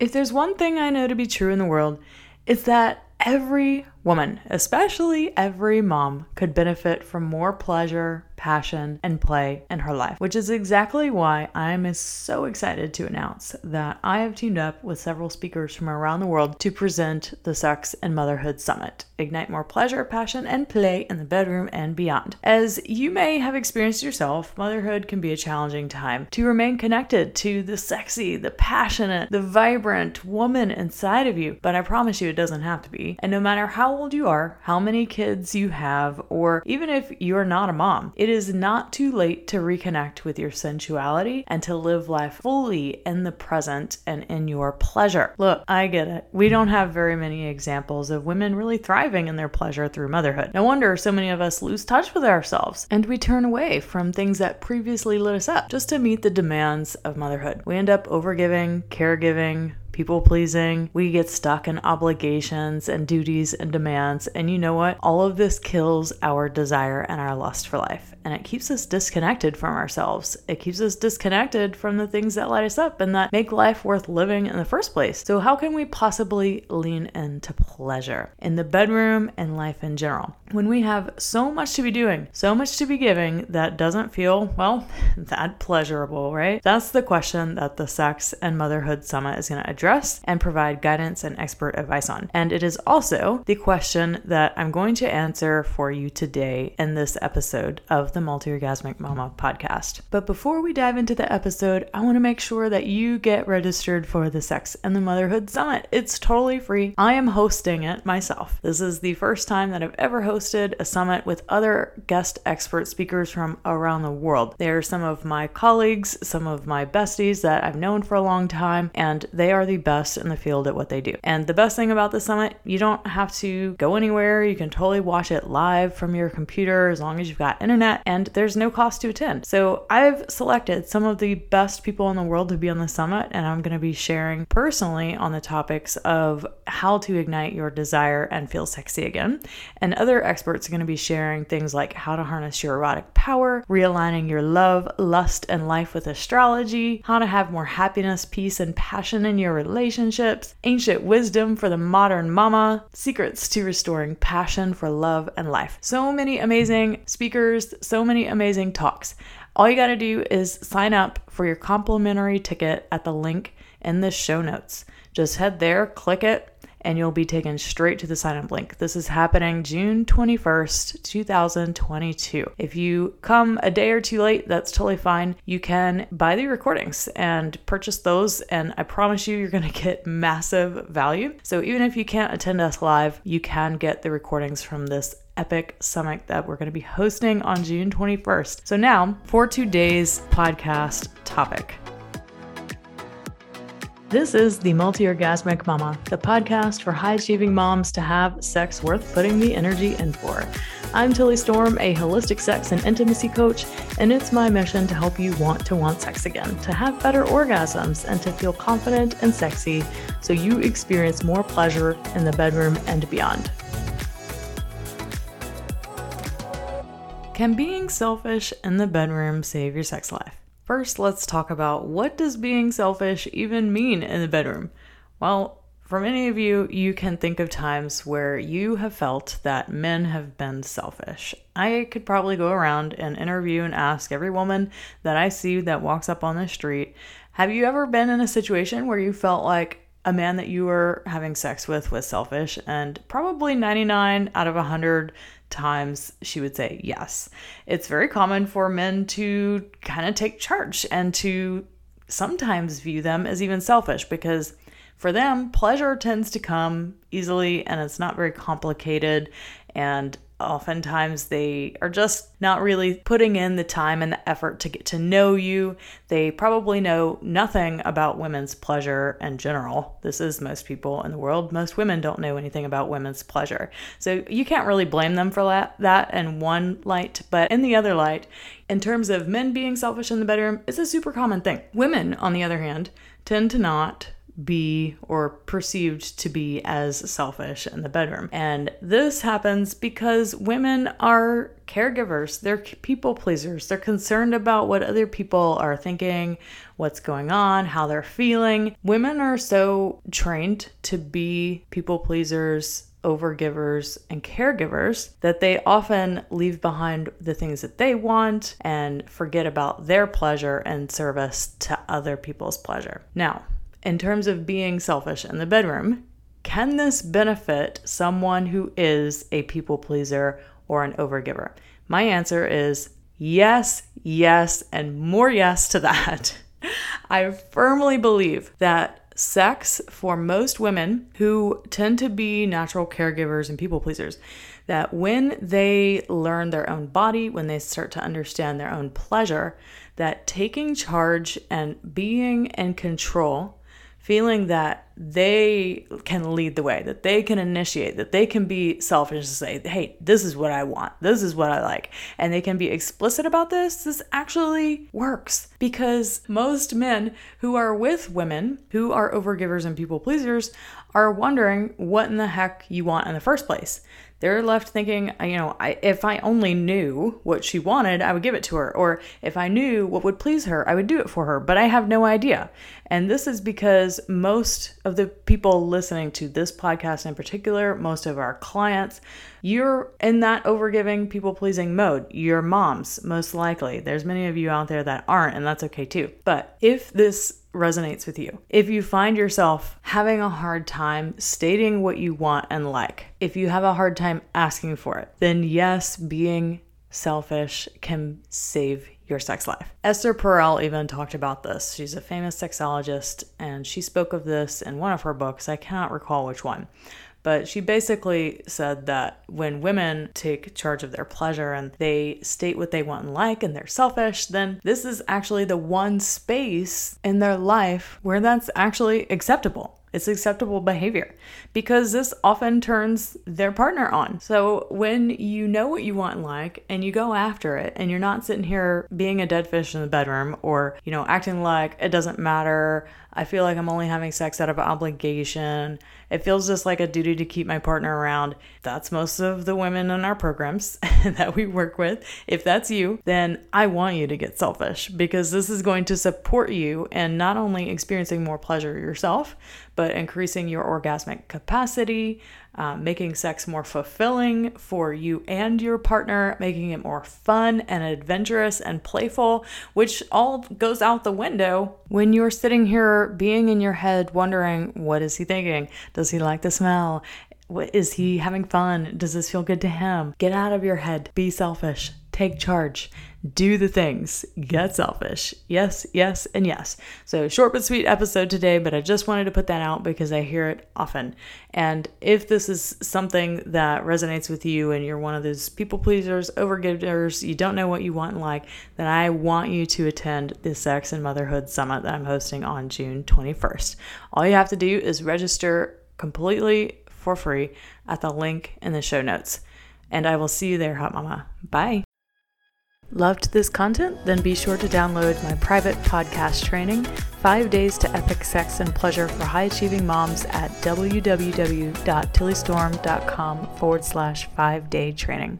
If there's one thing I know to be true in the world, it's that every woman, especially every mom, could benefit from more pleasure, passion, and play in her life, which is exactly why I'm so excited to announce that I have teamed up with several speakers from around the world to present the Sex and Motherhood Summit. Ignite more pleasure, passion, and play in the bedroom and beyond. As you may have experienced yourself, motherhood can be a challenging time to remain connected to the sexy, the passionate, the vibrant woman inside of you. But I promise you, it doesn't have to be. And no matter how old you are, how many kids you have, or even if you're not a mom, it is not too late to reconnect with your sensuality and to live life fully in the present and in your pleasure. Look, I get it. We don't have very many examples of women really thriving in their pleasure through motherhood. No wonder so many of us lose touch with ourselves and we turn away from things that previously lit us up just to meet the demands of motherhood. We end up overgiving, caregiving, people pleasing. We get stuck in obligations and duties and demands. And you know what? All of this kills our desire and our lust for life. And it keeps us disconnected from ourselves. It keeps us disconnected from the things that light us up and that make life worth living in the first place. So, how can we possibly lean into pleasure in the bedroom and life in general? When we have so much to be doing, so much to be giving that doesn't feel, well, that pleasurable, right? That's the question that the Sex and Motherhood Summit is going to address address and provide guidance and expert advice on. And it is also the question that I'm going to answer for you today in this episode of the Multi Orgasmic Mama podcast. But before we dive into the episode, I want to make sure that you get registered for the Sex and the Motherhood Summit. It's totally free. I am hosting it myself. This is the first time that I've ever hosted a summit with other guest expert speakers from around the world. They are some of my colleagues, some of my besties that I've known for a long time, and they are the best in the field at what they do. And the best thing about the summit, you don't have to go anywhere. You can totally watch it live from your computer as long as you've got internet, and there's no cost to attend. So I've selected some of the best people in the world to be on the summit, and I'm going to be sharing personally on the topics of how to ignite your desire and feel sexy again. And other experts are going to be sharing things like how to harness your erotic power, realigning your love, lust, and life with astrology, how to have more happiness, peace, and passion in your relationships, ancient wisdom for the modern mama, secrets to restoring passion for love and life. So many amazing speakers, so many amazing talks. All you got to do is sign up for your complimentary ticket at the link in the show notes. Just head there, click it, and you'll be taken straight to the sign up link. This is happening June 21st, 2022. If you come a day or two late, that's totally fine. You can buy the recordings and purchase those, and I promise you, you're going to get massive value. So even if you can't attend us live, you can get the recordings from this epic summit that we're going to be hosting on June 21st. So now for today's podcast topic. This is the Multi Orgasmic Mama, the podcast for high achieving moms to have sex worth putting the energy in for. I'm Tilly Storm, a holistic sex and intimacy coach, and it's my mission to help you want to want sex again, to have better orgasms, and to feel confident and sexy so you experience more pleasure in the bedroom and beyond. Can being selfish in the bedroom save your sex life? First, let's talk about what does being selfish even mean in the bedroom? Well, for many of you, you can think of times where you have felt that men have been selfish. I could probably go around and interview and ask every woman that I see that walks up on the street, have you ever been in a situation where you felt like a man that you were having sex with was selfish? And probably 99 out of 100 times she would say yes. It's very common for men to kind of take charge and to sometimes view them as even selfish because for them, pleasure tends to come easily and it's not very complicated. And oftentimes they are just not really putting in the time and the effort to get to know you. They probably know nothing about women's pleasure in general. This is most people in the world. Most women don't know anything about women's pleasure. So you can't really blame them for that, that in one light. But in the other light, in terms of men being selfish in the bedroom, it's a super common thing. Women, on the other hand, tend to not be or perceived to be as selfish in the bedroom. And this happens because women are caregivers, they're people pleasers. They're concerned about what other people are thinking, what's going on, how they're feeling. Women are so trained to be people pleasers overgivers and caregivers that they often leave behind the things that they want and forget about their pleasure and service to other people's pleasure. Now, in terms of being selfish in the bedroom, can this benefit someone who is a people pleaser or an overgiver? My answer is yes, yes, and more yes to that. I firmly believe that sex for most women who tend to be natural caregivers and people pleasers that when they learn their own body, when they start to understand their own pleasure, that taking charge and being in control feeling that they can lead the way, that they can initiate, that they can be selfish and say, hey, this is what I want, this is what I like. And they can be explicit about this. This actually works because most men who are with women who are overgivers and people pleasers are wondering what in the heck you want in the first place they're left thinking, uh, you know, I, if I only knew what she wanted, I would give it to her. Or if I knew what would please her, I would do it for her. But I have no idea. And this is because most of the people listening to this podcast in particular, most of our clients, you're in that overgiving, people pleasing mode. Your moms, most likely. There's many of you out there that aren't, and that's okay too. But if this resonates with you. If you find yourself having a hard time stating what you want and like, if you have a hard time asking for it, then yes, being selfish can save your sex life. Esther Perel even talked about this. She's a famous sexologist and she spoke of this in one of her books. I cannot recall which one. But she basically said that when women take charge of their pleasure and they state what they want and like and they're selfish, then this is actually the one space in their life where that's actually acceptable. It's acceptable behavior because this often turns their partner on. So when you know what you want and like and you go after it and you're not sitting here being a dead fish in the bedroom or, you know, acting like it doesn't matter, I feel like I'm only having sex out of obligation. It feels just like a duty to keep my partner around. That's most of the women in our programs that we work with. If that's you, then I want you to get selfish because this is going to support you and not only experiencing more pleasure yourself, but increasing your orgasmic capacity, uh, making sex more fulfilling for you and your partner, making it more fun and adventurous and playful, which all goes out the window when you're sitting here being in your head wondering, what is he thinking? Does he like the smell? What, is he having fun? Does this feel good to him? Get out of your head. Be selfish. Take charge do the things, get selfish. Yes, yes, and yes. So, short but sweet episode today, but I just wanted to put that out because I hear it often. And if this is something that resonates with you and you're one of those people pleasers, overgivers, you don't know what you want and like, then I want you to attend the Sex and Motherhood Summit that I'm hosting on June 21st. All you have to do is register completely for free at the link in the show notes. And I will see you there, Hot Mama. Bye. Loved this content? Then be sure to download my private podcast training, Five Days to Epic Sex and Pleasure for High Achieving Moms at www.tillystorm.com forward slash five day training.